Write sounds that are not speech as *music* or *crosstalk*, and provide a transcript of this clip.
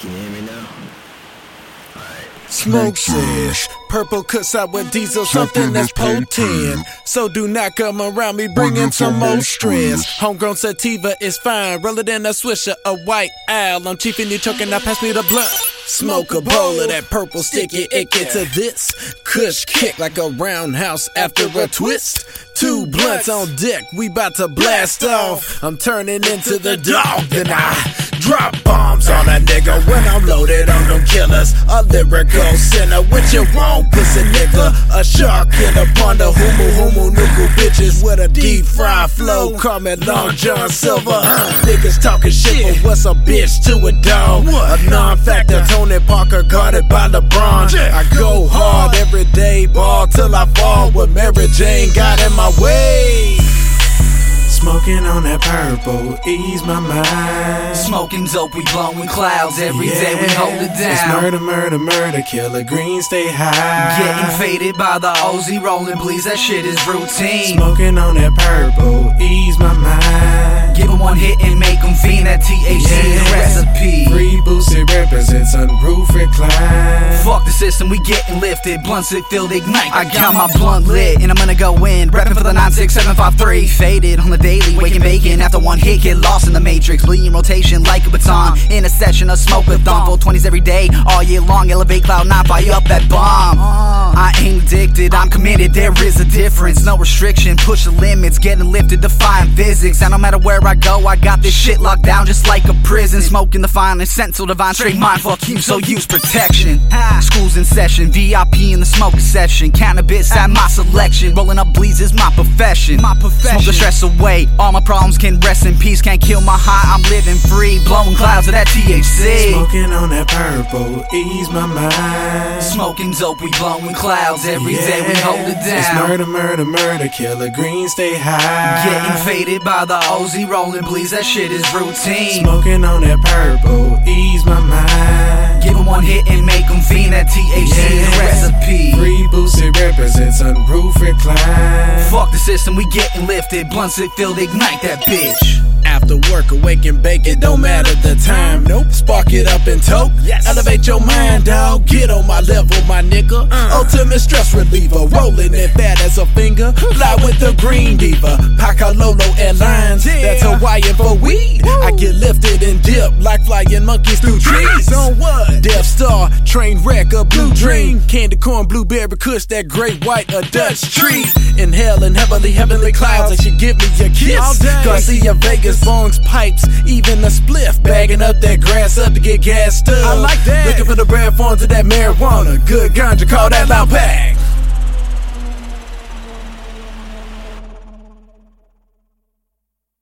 Can you hear me now? Smoke sesh, purple cuts out with diesel, something that's potent. So do not come around me bringing some more stress. Homegrown sativa is fine, roll it in a swisher, a white owl. I'm chiefing you choking, now pass me the blunt. Smoke a bowl of that purple sticky icky to this. Kush kick like a roundhouse after a twist. Two blunts on deck, we bout to blast off. I'm turning into the dog, then I drop bombs on a killers. A lyrical sinner, what you want, pussy nigga? A shark in a pond of humu humu nuku bitches with a deep fried flow. Call me Long John Silver. Niggas talking shit, but what's a bitch to a dog? A non-factor Tony Parker guarded by LeBron. I go hard every day, ball till I fall. What Mary Jane got in my way. Smoking on that purple, ease my mind. Smoking dope, we blowing clouds every day. we hold it down. It's murder, murder, murder, killer green, stay high. Getting faded by the OZ rolling bleeds, that shit is routine. Smoking on that purple, ease my mind. Give 'em one hit and make 'em fiend, that THC the recipe. Free boosted represents unproof recline. System, we getting lifted. Blunts it filled ignite. I got my blunt lit, and I'm gonna go in. Reppin' for the 96753. Faded on the daily, waking bacon. After one hit, get lost in the matrix. Bleeding rotation like a baton. In a session of smoke with thumb. Full 20s every day, all year long. Elevate cloud not fire up that bomb. Uh. I ain't addicted, I'm committed. There is a difference, no restriction. Push the limits, getting lifted, defying physics. And no matter where I go, I got this shit locked down just like a prison. Smoking the finest scent, so divine, straight mind. Fuck you, so use protection. School's in session, VIP in the smoking session. Cannabis at my selection. Rolling up bleeds is my profession. My profession. Smoke the stress away. All my problems can rest in peace. Can't kill my high, I'm living free. Blowing clouds of that THC. Smoking on that purple, ease my mind. Smoking dope, we blowing clouds every day. We hold it down. It's down. murder, murder, murder, killer green, stay high. Getting faded by the OZ rolling bleeds, that shit is routine. Smoking on that purple, ease my mind. Give Give 'em one hit and make make 'em fiend, unproof recline. Fuck the system, we getting lifted. Blunts it filled, ignite that bitch. After work, awake and bake, it don't matter the time. Nope. Spark it up and toke. Yes. Elevate your mind, dog. Get on my level, my nigga. Uh. Ultimate stress reliever. Rolling it fat as a finger. *laughs* Fly with the green diva. Pakalolo Airlines. That's Hawaiian for weed. I get lifted and dip like flying monkeys through trees. On what? Death Star, train wreck, a blue dream. Candy corn, blueberry kush, that great white, a Dutch tree. Inhaling heavenly, heavenly clouds. They should give me a kiss. Garcia Vegas, bongs, pipes, even a spliff. Bagging up that grass up to get gassed up. I like that. Looking for the rare forms of that marijuana. Good ganja, call that loud pack.